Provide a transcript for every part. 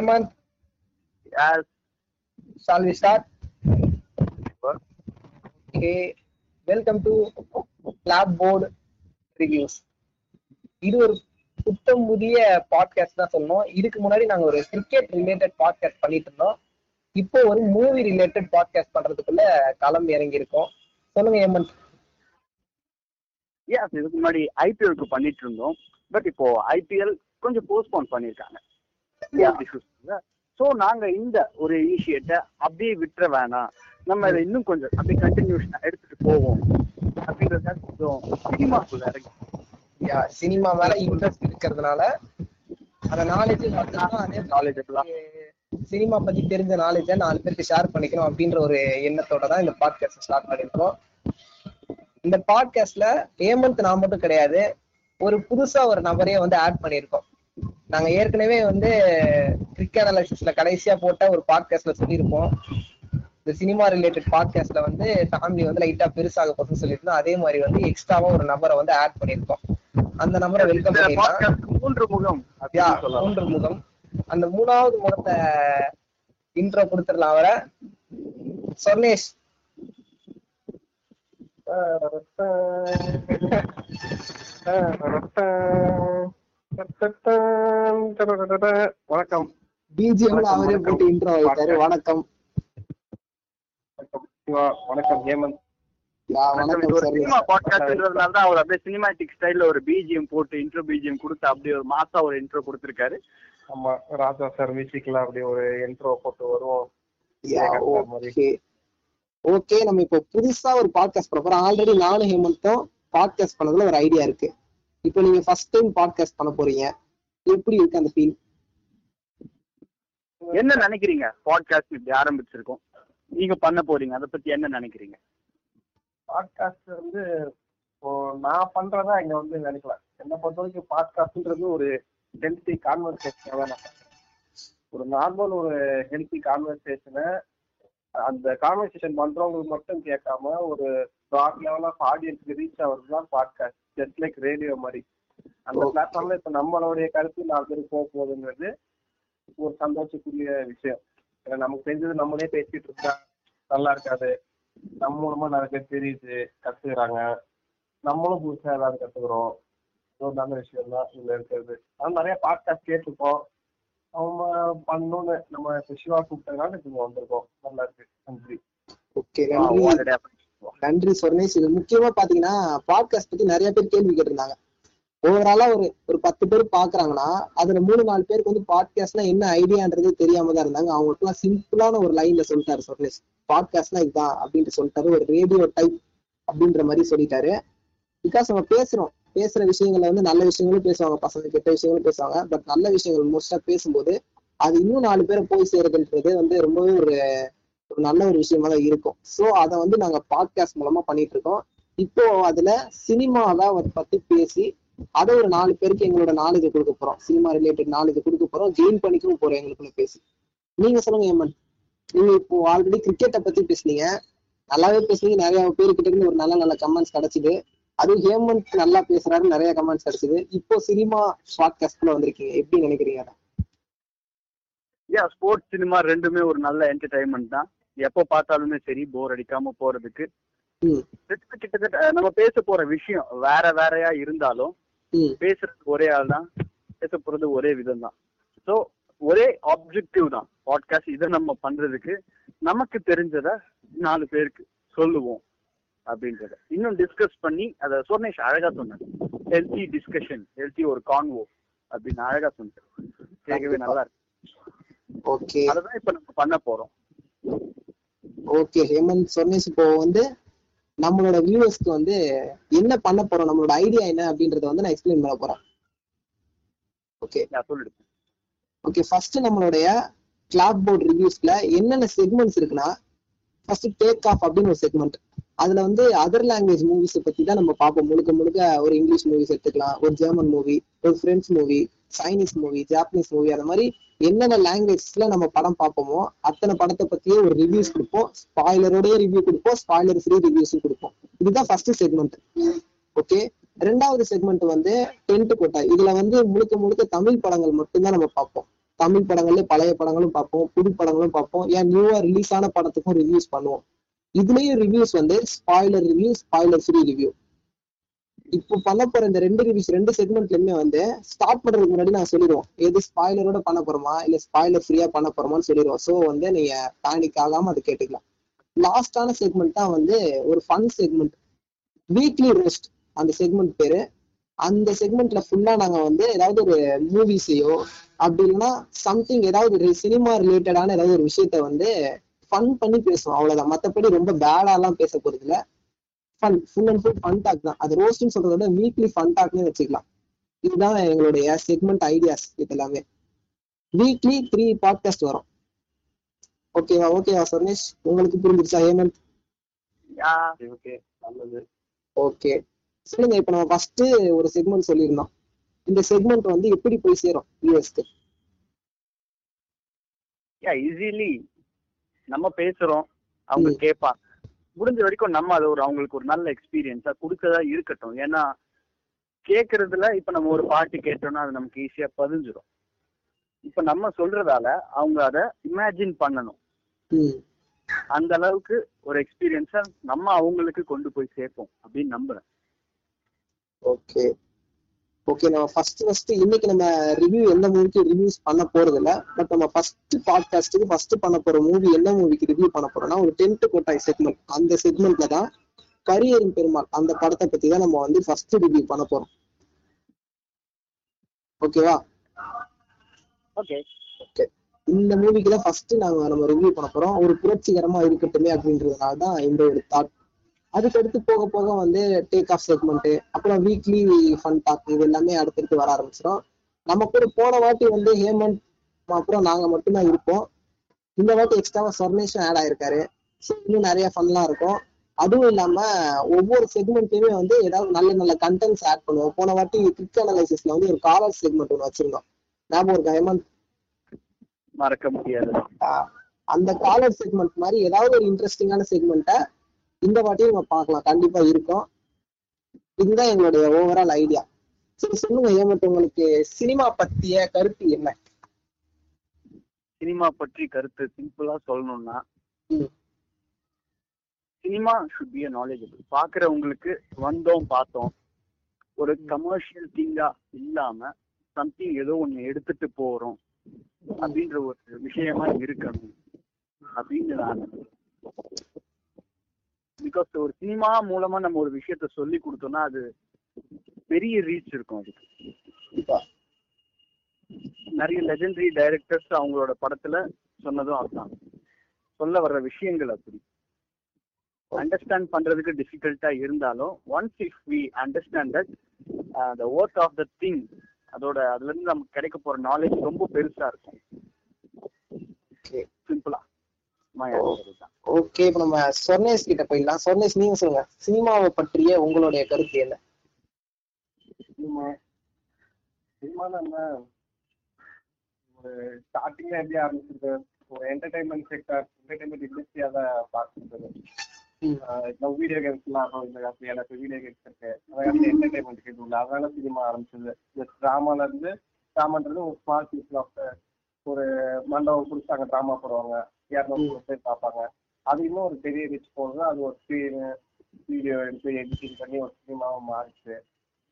Kamal. Hemant, Yes, shall we start? sir. Okay, welcome to Clapboard Reviews. இது ஒரு புத்தம் புதிய பாட்காஸ்ட் தான் சொல்லணும் இதுக்கு முன்னாடி நாங்க ஒரு கிரிக்கெட் ரிலேட்டட் பாட்காஸ்ட் பண்ணிட்டு இருந்தோம் இப்போ ஒரு மூவி ரிலேட்டட் பாட்காஸ்ட் பண்றதுக்குள்ள களம் இறங்கி இருக்கோம் சொல்லுங்க ஹேமந்த் Yes, இதுக்கு முன்னாடி ஐபிஎல்க்கு பண்ணிட்டு இருந்தோம் பட் இப்போ ஐபிஎல் கொஞ்சம் போஸ்ட்போன் பண்ணிருக்காங்க சோ நாங்க இந்த ஒரு இனிஷியேட்டை அப்படியே விட்டுற வேணாம். நம்ம இதை இன்னும் கொஞ்சம் அப்படியே கண்டினியூஷன் எடுத்துட்டு போவோம். அப்படின்றத கொஞ்சம் சினிமாக்குள்ள இறங்கி. சினிமா மேல இன்ட்ரெஸ்ட் இருக்கிறதுனால அந்த நாலேஜ் நாலேஜபிளா சினிமா பத்தி தெரிஞ்ச நாலேஜ நாலு பேருக்கு ஷேர் பண்ணிக்கணும் அப்படின்ற ஒரு எண்ணத்தோட தான் இந்த பாட்காஸ்ட் ஸ்டார்ட் பண்ணிருக்கோம் இந்த பாட்காஸ்ட்ல ஹேமந்த் நான் மட்டும் கிடையாது ஒரு புதுசா ஒரு நபரையே வந்து ஆட் பண்ணியிருக்கோம். நாங்க ஏற்கனவே வந்து கிரிக்கெட் அனாலிசிஸ்ல கடைசியா போட்ட ஒரு பாட்காஸ்ட்ல சொல்லியிருப்போம். இந்த சினிமா ரிலேட்டட் பாட்காஸ்ட்ல வந்து ஃபேமிலி வந்து லைட்டா பெருசாக போகுதுன்னு சொல்லியிருந்தோம். அதே மாதிரி வந்து எக்ஸ்ட்ராவா ஒரு நபரை வந்து ஆட் பண்ணியிருக்கோம். அந்த நபரை வெல்கம் podcast மூன்று முகம் யா, அப்படின்னு சொல்லலாம். மூன்று முகம். அந்த மூணாவது முகத்தை இன்ட்ரோ கொடுத்துடலாம் அவரை. சொர்ணேஷ். வணக்கம். பிஜிஎம்ல அவரே வணக்கம். போட்டு இன்ட்ரோ வைத்தாரு வணக்கம். வணக்கம். ஹேமந்த். அப்படியே சினிமாட்டிக் ஸ்டைல்ல ஒரு பிஜிஎம் போட்டு இன்ட்ரோ பிஜிஎம் கொடுத்து அப்படியே ஒரு மாசா ஒரு இன்ட்ரோ கொடுத்திருக்காரு. ஆமா ராஜா சார் மியூசிக்ல அப்படி ஒரு இன்ட்ரோ போட்டு வருவோம். ஓகே. நம்ம இப்போ புதுசா ஒரு பாட்காஸ்ட் பண்ண போறோம். ஆல்ரெடி நானும் ஹேமந்தும் பாட்காஸ்ட் பண்ணதுல ஒரு ஐடியா இருக்கு. இப்போ நீங்க ஃபர்ஸ்ட் டைம் பாட்காஸ்ட் பண்ண போறீங்க. எப்படி இருக்கு அந்த ஃபீல் என்ன நினைக்கிறீங்க? பாட்காஸ்ட் இப்படி ஆரம்பிச்சிருக்கோம். நீங்க பண்ண போறீங்க. அதை பத்தி என்ன நினைக்கிறீங்க? பாட்காஸ்ட் வந்து இப்போ நான் பண்றதா இங்க வந்து நினைக்கலாம். என்ன பொறுத்த வரைக்கும் பாட்காஸ்ட்ன்றது ஒரு ஹெல்த்தி கான்வர்சேஷன் தான் நான். ஒரு நார்மல் ஒரு ஹெல்த்தி கான்வர்சேஷனை அந்த கான்வர்சேஷன் பண்றவங்களுக்கு மட்டும் கேட்காம ஒரு ப்ராட் லெவல் ஆஃப் ஆடியன்ஸ்க்கு ரீச் ஆகுறது தான் பாட்காஸ்ட் ஜஸ்ட் லைக் ரேடியோ மாதிரி. அந்த. பிளாட்ஃபார்ம்ல இப்ப நம்மளுடைய கருத்து நாலு பேருக்கு போக போகுதுங்கிறது ஒரு சந்தோஷக்குரிய விஷயம். ஏன்னா நமக்கு தெரிஞ்சது நம்மளே பேசிட்டு இருந்தா நல்லா இருக்காது. நம்ம மூலமா நிறைய பேர் தெரியுது கத்துக்கிறாங்க. நம்மளும் புதுசா ஏதாவது கத்துக்கிறோம். இது ஒரு நல்ல விஷயம் தான் இதுல இருக்கிறது. ஆனா நிறைய பாட்காஸ்ட் கேட்டிருக்கோம். அவங்க பண்ணணும்னு நம்ம சிவா கூப்பிட்டதுனால இங்க வந்திருக்கோம். நல்லா இருக்கு. நன்றி. ஓகே நன்றி சொர்ணேஷ். இது முக்கியமா பாத்தீங்கன்னா பாட்காஸ்ட் பத்தி நிறைய பேர் கேள்வி கேட்டிருந்தாங்க. ஓவராலா ஒரு ஒரு பத்து பேர் பாக்குறாங்கன்னா அதுல மூணு நாலு பேருக்கு வந்து பாட்காஸ்ட்னா என்ன ஐடியான்றது தெரியாம தான் இருந்தாங்க. அவங்களுக்கு எல்லாம் சிம்பிளான ஒரு லைன்ல சொல்லிட்டாரு சொர்ணேஷ். பாட்காஸ்ட்னா இதுதான் அப்படின்ட்டு சொல்லிட்டாரு. ஒரு ரேடியோ டைப் அப்படின்ற மாதிரி சொல்லிட்டாரு. பிகாஸ் நம்ம பேசுறோம். பேசுற விஷயங்கள்ல வந்து நல்ல விஷயங்களும் பேசுவாங்க. பசங்க கெட்ட விஷயங்களும் பேசுவாங்க. பட் நல்ல விஷயங்கள் மோஸ்டா பேசும்போது அது இன்னும் நாலு பேரை போய் சேருதுன்றது வந்து ரொம்பவே ஒரு ஒரு நல்ல ஒரு விஷயமா தான் இருக்கும். சோ அதை வந்து நாங்க பாட்காஸ்ட் மூலமா பண்ணிட்டு இருக்கோம் இப்போ அதுல சினிமாவை பத்தி பேசி அதை ஒரு நாலு பேருக்கு எங்களோட நாலேஜ் கொடுக்க போறோம். சினிமா ரிலேட்டட் நாலேஜ் கொடுக்க போறோம். கெயின் பண்ணிக்கவும் போறோம் எங்களுக்குள்ள பேசி. நீங்க சொல்லுங்க ஏமன் நீங்க இப்போ ஆல்ரெடி கிரிக்கெட்டை பத்தி பேசுனீங்க. நல்லாவே பேசுனீங்க. நிறைய பேர்கிட்ட இருந்து ஒரு நல்ல நல்ல கமெண்ட்ஸ் கிடைச்சிது. அதுவும் ஹேமந்த் நல்லா பேசுறாரு. நிறைய கமெண்ட்ஸ் கிடைச்சது. இப்போ சினிமா பாட்காஸ்ட்ல வந்திருக்கீங்க. எப்படி நினைக்கிறீங்க யா ஸ்போர்ட்ஸ் சினிமா ரெண்டுமே ஒரு நல்ல என்டர்டைன்மெண்ட் தான். எப்போ பார்த்தாலுமே சரி போர் அடிக்காம போறதுக்கு. கிட்டத்தட்ட நம்ம பேச போற விஷயம் வேற வேறையா இருந்தாலும் பேசுறது ஒரே ஆள் தான் பேச போறது ஒரே விதம் தான். ஸோ ஒரே ஆப்ஜெக்டிவ் தான் பாட்காஸ்ட் இதை நம்ம பண்றதுக்கு நமக்கு தெரிஞ்சத நாலு பேருக்கு சொல்லுவோம் அப்படின்றத. இன்னும் டிஸ்கஸ் பண்ணி அதை சொன்னேஷ் அழகா சொன்னேன். ஹெல்த்தி டிஸ்கஷன் ஹெல்த்தி ஒரு கான்வோ அப்படின்னு அழகா சொன்னேன். கேட்கவே நல்லா இருக்கு. ஓகே அததான் இப்ப நம்ம பண்ண போறோம். ஓகே ஹேமந்த் சொன்னேஸ் இப்போ வந்து நம்மளோட வியூவர்ஸ்க்கு வந்து என்ன பண்ண போறோம்? நம்மளோட ஐடியா என்ன அப்படின்றத வந்து நான் எக்ஸ்பிளைன் பண்ண போறேன். ஓகே ஓகே ஃபர்ஸ்ட் நம்மளுடைய கிளாப் போர்ட் ரிவ்யூஸ்ல என்னென்ன செக்மெண்ட்ஸ் இருக்குன்னா ஃபர்ஸ்ட் டேக் ஆஃப் அப்படின்னு ஒரு செக்மெண்ட் அதுல வந்து அதர் லாங்குவேஜ் மூவிஸ் பத்தி தான் நம்ம பார்ப்போம். முழுக்க முழுக்க ஒரு இங்கிலீஷ் மூவிஸ் எடுத்துக்கலாம். ஒரு ஜெர்மன் மூவி ஒரு French movie Chinese movie Japanese movie அந்த மாதிரி என்னென்ன லாங்குவேஜ்ல நம்ம படம் பார்ப்போமோ அத்தனை படத்தை பத்தியே ஒரு ரிவ்யூஸ் கொடுப்போம். ஸ்பாய்லரோடய ரிவ்யூ கொடுப்போம். ஸ்பாய்லர் ஃப்ரீ ரிவ்யூஸும் கொடுப்போம். இதுதான் ஃபர்ஸ்ட் செக்மெண்ட் ஓகே ரெண்டாவது செக்மெண்ட் வந்து டென்ட் கோட்டா இதுல வந்து முழுக்க முழுக்க தமிழ் படங்கள் மட்டும்தான் நம்ம பார்ப்போம். தமிழ் படங்கள்ல பழைய படங்களும் பார்ப்போம். புது படங்களும் பார்ப்போம். ஏன் நியூவா ரிலீஸ் ஆன படத்துக்கும் ரிவ்யூஸ் பண்ணுவோம். இதுலயும் ரிவ்யூஸ் வந்து spoiler review spoiler free review இப்போ பண்ண போற இந்த ரெண்டு ரிவ்யூஸ் ரெண்டு செக்மெண்ட்லயுமே வந்து ஸ்டார்ட் பண்றதுக்கு முன்னாடி நான் சொல்லிடுவோம் எது ஸ்பாய்லரோட பண்ண போறோமா? இல்ல ஸ்பாய்லர் ஃப்ரீயா பண்ண போறோமான்னு சொல்லிடுவோம் சோ வந்து நீங்க பேனிக் ஆகாம அதை கேட்டுக்கலாம். லாஸ்டான செக்மெண்ட் தான் வந்து ஒரு ஃபன் செக்மெண்ட் வீக்லி ரெஸ்ட் அந்த செக்மெண்ட் பேரு. அந்த செக்மெண்ட்ல ஃபுல்லா நாங்க வந்து ஏதாவது ஒரு மூவிஸையோ அப்படி இல்லைன்னா சம்திங் ஏதாவது சினிமா ரிலேட்டடான ஏதாவது ஒரு விஷயத்த வந்து ஃபன் பண்ணி பேசுவோம். அவ்வளவுதான். மத்தபடி ரொம்ப பேடாலாம் பேச போறது இல்லை fun full and full fun talk தான். அது ரோஸ்ட்னு சொல்றத விட வீக்லி ஃபன் டாக்னே வச்சுக்கலாம். இதுதான் எங்களுடைய செக்மெண்ட் ஐடியாஸ் இது எல்லாமே வீக்லி த்ரீ பாட்காஸ்ட் வரும் ஓகேவா ஓகேவா சர்னேஷ்? உங்களுக்கு புரிஞ்சிருச்சா? ஹேமந்த் யா ஓகே நல்லது. ஓகே சொல்லுங்க இப்ப நம்ம ஃபர்ஸ்ட் ஒரு செக்மெண்ட் சொல்லியிருந்தோம். இந்த செக்மெண்ட் வந்து எப்படி போய் சேரும் யூஎஸ்க்கு யா ஈஸிலி நம்ம பேசுறோம். அவங்க. கேட்பாங்க. முடிஞ்ச வரைக்கும் நம்ம அது ஒரு அவங்களுக்கு ஒரு நல்ல எக்ஸ்பீரியன்ஸா கொடுக்கறதா இருக்கட்டும். ஏன்னா கேக்குறதுல இப்ப நம்ம ஒரு பாட்டு கேட்டோம்னா அது நமக்கு ஈஸியா பதிஞ்சிரும். இப்ப நம்ம சொல்றதால அவங்க அதை இமேஜின் பண்ணணும். அந்த அளவுக்கு ஒரு எக்ஸ்பீரியன்ஸா நம்ம அவங்களுக்கு கொண்டு போய் சேர்ப்போம் அப்படின்னு நம்புறேன். ஓகே. ஓகே நம்ம ஃபர்ஸ்ட் ஃபர்ஸ்ட் இன்னைக்கு நம்ம ரிவ்யூ எந்த மூவிக்கு ரிவ்யூஸ் பண்ண போறது இல்ல பட் நம்ம ஃபர்ஸ்ட் பாட்காஸ்ட்டுக்கு ஃபர்ஸ்ட் பண்ண போற மூவி என்ன மூவிக்கு ரிவ்யூ பண்ண போறோம்னா ஒரு டென்ட் கோட்டாய் செக்மெண்ட் அந்த செக்மெண்ட்ல தான் பரியேறும் பெருமாள் அந்த படத்தை பத்தி தான் நம்ம வந்து ஃபர்ஸ்ட் ரிவ்யூ பண்ண போறோம். ஓகேவா ஓகே ஓகே இந்த மூவிக்கு தான் ஃபர்ஸ்ட் நாங்க நம்ம ரிவ்யூ பண்ண போறோம். ஒரு புரட்சிகரமா இருக்கட்டுமே அப்படின்றதுனால தான் இந்த ஒரு தாட் அதுக்கடுத்து போக போக வந்து டேக் ஆஃப் செக்மெண்ட் அப்புறம் வீக்லி ஃபன் டாக் இது எல்லாமே அடுத்தடுத்து வர ஆரம்பிச்சிடும் நம்ம கூட போன வாட்டி வந்து ஹேமந்த் அப்புறம் நாங்க மட்டும்தான் இருப்போம். இந்த வாட்டி எக்ஸ்ட்ராவா சொர்ணேஷும் ஆட் ஆயிருக்காரு. இன்னும் நிறைய ஃபன்லாம் இருக்கும். அதுவும் இல்லாம ஒவ்வொரு செக்மெண்ட்லயுமே வந்து ஏதாவது நல்ல நல்ல கண்டென்ட்ஸ் ஆட் பண்ணுவோம். போன வாட்டி கிரிக் அனலைசிஸ்ல வந்து ஒரு காலர் செக்மெண்ட் ஒன்று வச்சிருந்தோம். ஞாபகம் இருக்கா ஹேமந்த்? மறக்க முடியாது. அந்த காலர் செக்மெண்ட் மாதிரி ஏதாவது ஒரு இன்ட்ரெஸ்டிங்கான செக்மெண்ட்டை இந்த வாட்டியும் நம்ம பார்க்கலாம். கண்டிப்பா இருக்கும். இதுதான் எங்களுடைய ஓவரால் ஐடியா சரி சொல்லுங்க ஏமட் உங்களுக்கு சினிமா பத்திய கருத்து என்ன? சினிமா பற்றி கருத்து சிம்பிளா சொல்லணும்னா. சினிமா ஷுட் பி நாலேஜபிள் பாக்குறவங்களுக்கு வந்தோம் பார்த்தோம். ஒரு கமர்ஷியல் திங்கா இல்லாம சம்திங் ஏதோ ஒண்ணு எடுத்துட்டு போறோம். அப்படின்ற ஒரு விஷயமா இருக்கணும். அப்படின்னு நான் பிகாஸ் ஒரு சினிமா மூலமா நம்ம ஒரு விஷயத்த சொல்லி கொடுத்தோம்னா அது பெரிய ரீச் இருக்கும் அதுக்கு. நிறைய லெஜெண்டரி டைரக்டர்ஸ் அவங்களோட படத்துல சொன்னதும் அதுதான். சொல்ல வர்ற விஷயங்கள் அப்படி. அண்டர்ஸ்டாண்ட் பண்றதுக்கு டிஃபிகல்ட்டா இருந்தாலும் once if we understand that the work of the thing அதோட அதுல இருந்து நமக்கு கிடைக்க போற நாலேஜ் ரொம்ப பெருசா இருக்கும். சிம்பிளா ஓகே இப்ப நம்ம சொர்ணேஷ் கிட்ட போயிடலாம். சொர்ணேஷ் நீங்க சொல்லுங்க. சினிமாவை பற்றிய உங்களுடைய கருத்து என்ன? சினிமா சினிமா நம்ம ஒரு ஸ்டார்டிங்ல எப்படி ஆரம்பிச்சிருக்கு ஒரு என்டர்டைன்மெண்ட் செக்டர் என்டர்டைன்மெண்ட் இண்டஸ்ட்ரியா தான் பார்த்துருக்குது ம். நம்ம வீடியோ கேம்ஸ் எல்லாம் இந்த காலத்துல எனக்கு வீடியோ கேம்ஸ் இருக்கு. அதனால என்டர்டைன்மெண்ட் இல்லை அதனால சினிமா ஆரம்பிச்சது. இந்த டிராமால இருந்து டிராமான்றது ஒரு ஸ்மால் பீஸ் ஆஃப் ஒரு மண்டபம் கொடுத்து அங்க டிராமா போடுவாங்க இரநூறு பேர் பார்ப்பாங்க. அது இன்னும் ஒரு பெரிய ரீச் போகுது அது ஒரு வீடியோ எடுத்து எடிட்டிங் பண்ணி ஒரு சினிமாவை மாறிச்சு.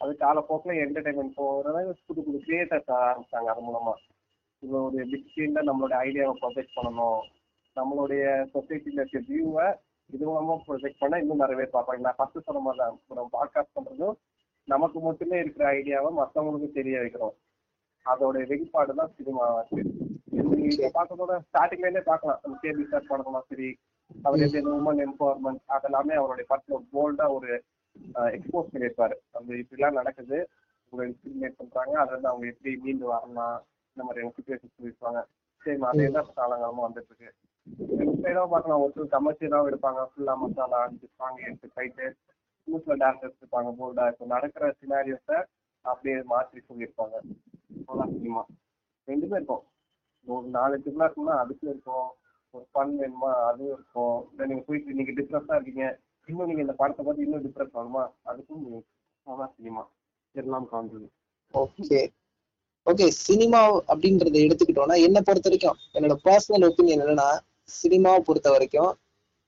அது காலப்போக்கில் என்டர்டைன்மெண்ட் போகிறதால புது புது கிரியேட்டர்ஸ் ஆரம்பிச்சாங்க அது மூலமா. இப்போ ஒரு பிக் ஸ்க்ரீன்ல நம்மளோட ஐடியாவை ப்ரொஜெக்ட் பண்ணணும். நம்மளுடைய சொசைட்டில இருக்க வியூவை இது மூலமா ப்ரொஜெக்ட் பண்ணா இன்னும் நிறைய பேர் பார்ப்பாங்க. நான் ஃபர்ஸ்ட் சொன்ன மாதிரி தான். நம்ம பாட்காஸ்ட் பண்றதும் நமக்கு மட்டுமே இருக்கிற ஐடியாவை மற்றவங்களுக்கும் தெரிய வைக்கிறோம். அதோட வெளிப்பாடு தான் சினிமா பார்க்கறதோட ஸ்டார்டிங்ல இருந்தே பார்க்கலாம். நம்ம கேபி சார் படம்லாம் சரி அவர் எப்படி உமன் எம்பவர்மெண்ட் அதெல்லாமே அவருடைய படத்துல போல்டா ஒரு எக்ஸ்போஸ் பண்ணியிருப்பாரு. அந்த இப்படிலாம் நடக்குது. உங்களை டிஸ்கிரிமினேட் பண்றாங்க. அதுல இருந்து அவங்க எப்படி மீண்டு வரலாம்? இந்த மாதிரியான சுச்சுவேஷன் சொல்லியிருப்பாங்க. சரி அதே தான் காலங்காலமா வந்துட்டு இருக்கு சைடாவும் பார்க்கலாம். ஒருத்தர் கமர்ஷியலாவும் எடுப்பாங்க. ஃபுல்லா மசாலா சாங் எடுத்து போயிட்டு ஸ்மூத்ல டான்ஸ் இருப்பாங்க போல்டா இப்போ நடக்கிற சினாரியோஸை அப்படியே மாற்றி சொல்லியிருப்பாங்க. சினிமா. ரெண்டுமே இருக்கும். ஒரு நாலு திருவிழா இருக்குன்னா அதுக்கும் இருக்கும். ஒரு ஃபன் வேணுமா? அதுவும் இருக்கும். இல்லை நீங்க போயிட்டு நீங்க டிப்ரெஸ்ஸா இருக்கீங்க. இன்னும் நீங்க இந்த படத்தை பார்த்து இன்னும் டிப்ரெஸ் ஆகுமா அதுக்கும் அதான் சினிமா எல்லாம் காண்றது ஓகே ஓகே சினிமா அப்படின்றத எடுத்துக்கிட்டோம்னா என்ன பொறுத்த வரைக்கும் என்னோட பர்சனல் ஒப்பீனியன் என்னன்னா சினிமாவை பொறுத்த வரைக்கும்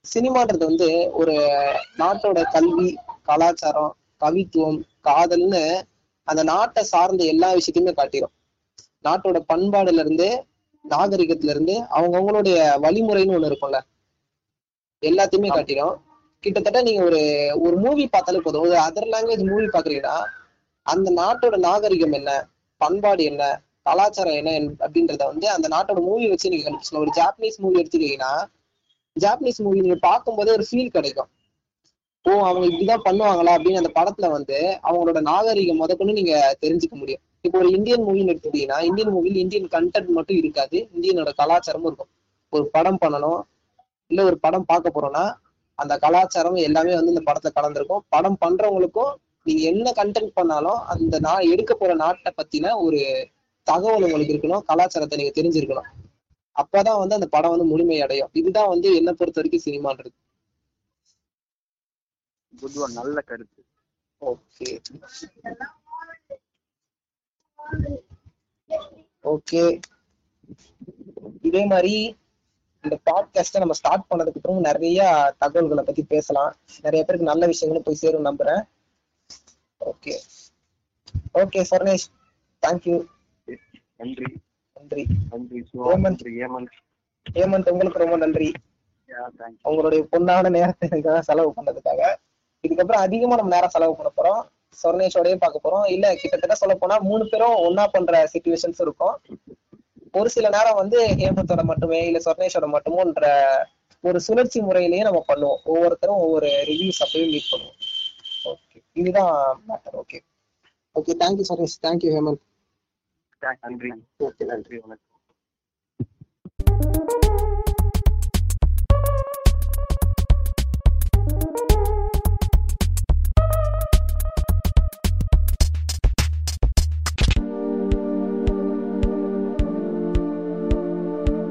சினிமான்றது வந்து ஒரு நாட்டோட கல்வி கலாச்சாரம் கவித்துவம் காதல்னு அந்த நாட்டை சார்ந்த எல்லா விஷயத்தையுமே காட்டிடும் நாட்டோட பண்பாடுல இருந்து நாகரிகத்துல இருந்து அவங்கவுங்களுடைய வழிமுறைன்னு ஒண்ணு இருக்கும்ல. எல்லாத்தையுமே காட்டிடும். கிட்டத்தட்ட நீங்க ஒரு ஒரு மூவி பார்த்தாலே போதும். ஒரு அதர் லாங்குவேஜ் மூவி பாக்குறீங்கன்னா அந்த நாட்டோட நாகரிகம் என்ன? பண்பாடு என்ன? கலாச்சாரம் என்ன? என்- அப்படின்றத வந்து அந்த நாட்டோட மூவி வச்சு நீங்க கண்டுபிடிச்சலாம் ஒரு ஜாப்பனீஸ் மூவி எடுத்துக்கிட்டீங்கன்னா ஜாப்பனீஸ் மூவி நீங்க பார்க்கும்போதே ஒரு ஃபீல் கிடைக்கும். ஓ அவங்க இப்படிதான் பண்ணுவாங்களா? அப்படின்னு அந்த படத்துல வந்து அவங்களோட நாகரிகம் முதற்கொண்டு நீங்க தெரிஞ்சுக்க முடியும். இப்போ ஒரு இந்தியன் மூவின்னு எடுத்துக்கிட்டீங்கன்னா இந்தியன் மூவில இந்தியன் கண்டென்ட் மட்டும் இருக்காது. இந்தியனோட கலாச்சாரமும் இருக்கும். ஒரு படம் பண்ணணும் இல்ல ஒரு படம் பார்க்க போறோம்னா அந்த கலாச்சாரம் எல்லாமே வந்து இந்த படத்துல கலந்துருக்கும். படம் பண்றவங்களுக்கும் நீங்க என்ன கண்டென்ட் பண்ணாலும் அந்த நா எடுக்க போற நாட்டை பத்தின ஒரு தகவல் உங்களுக்கு இருக்கணும் கலாச்சாரத்தை நீங்க தெரிஞ்சிருக்கணும். அப்பதான் வந்து அந்த படம் வந்து முழுமை அடையும். இதுதான் வந்து என்ன பொறுத்த வரைக்கும் சினிமான்றது. நல்ல கருத்து. ஓகே. ஓகே இதே மாதிரி இந்த பாட்காஸ்ட்டை நம்ம ஸ்டார்ட் பண்ணதுக்கு அப்புறம் நிறைய தகவல்களை பத்தி பேசலாம். நிறைய பேருக்கு நல்ல விஷயங்களும் போய் சேரும் நம்புறேன். ஓகே ஓகே சர்ணேஷ் தேங்க்யூ நன்றி. நன்றி. நன்றி. சிவா ஏமன் ஹேமந்த். உங்களுக்கு ரொம்ப நன்றி. உங்களுடைய பொண்ணான நேரத்தை எனக்காக செலவு பண்ணதுக்காக. இதுக்கப்புறம் அதிகமா நம்ம நேரம் செலவு பண்ண போறோம். சொர்ணேஷோடய பார்க்க போறோம். இல்ல கிட்டத்தட்ட சொல்ல போனா மூணு பேரும் ஒன்னா பண்ற சுச்சுவேஷன்ஸ் இருக்கும். ஒரு சில நேரம் வந்து ஹேமந்தோட மட்டுமே இல்ல சொர்ணேஷோட மட்டுமோன்ற ஒரு சுழற்சி முறையிலேயே நம்ம பண்ணுவோம். ஒவ்வொருத்தரும் ஒவ்வொரு ரிவ்யூஸ் அப்பவே மீட் பண்ணுவோம். ஓகே இதுதான் matter okay okay thank you Sornesh thank you Hemanth நன்றி ஓகே நன்றி நன்றி வணக்கம்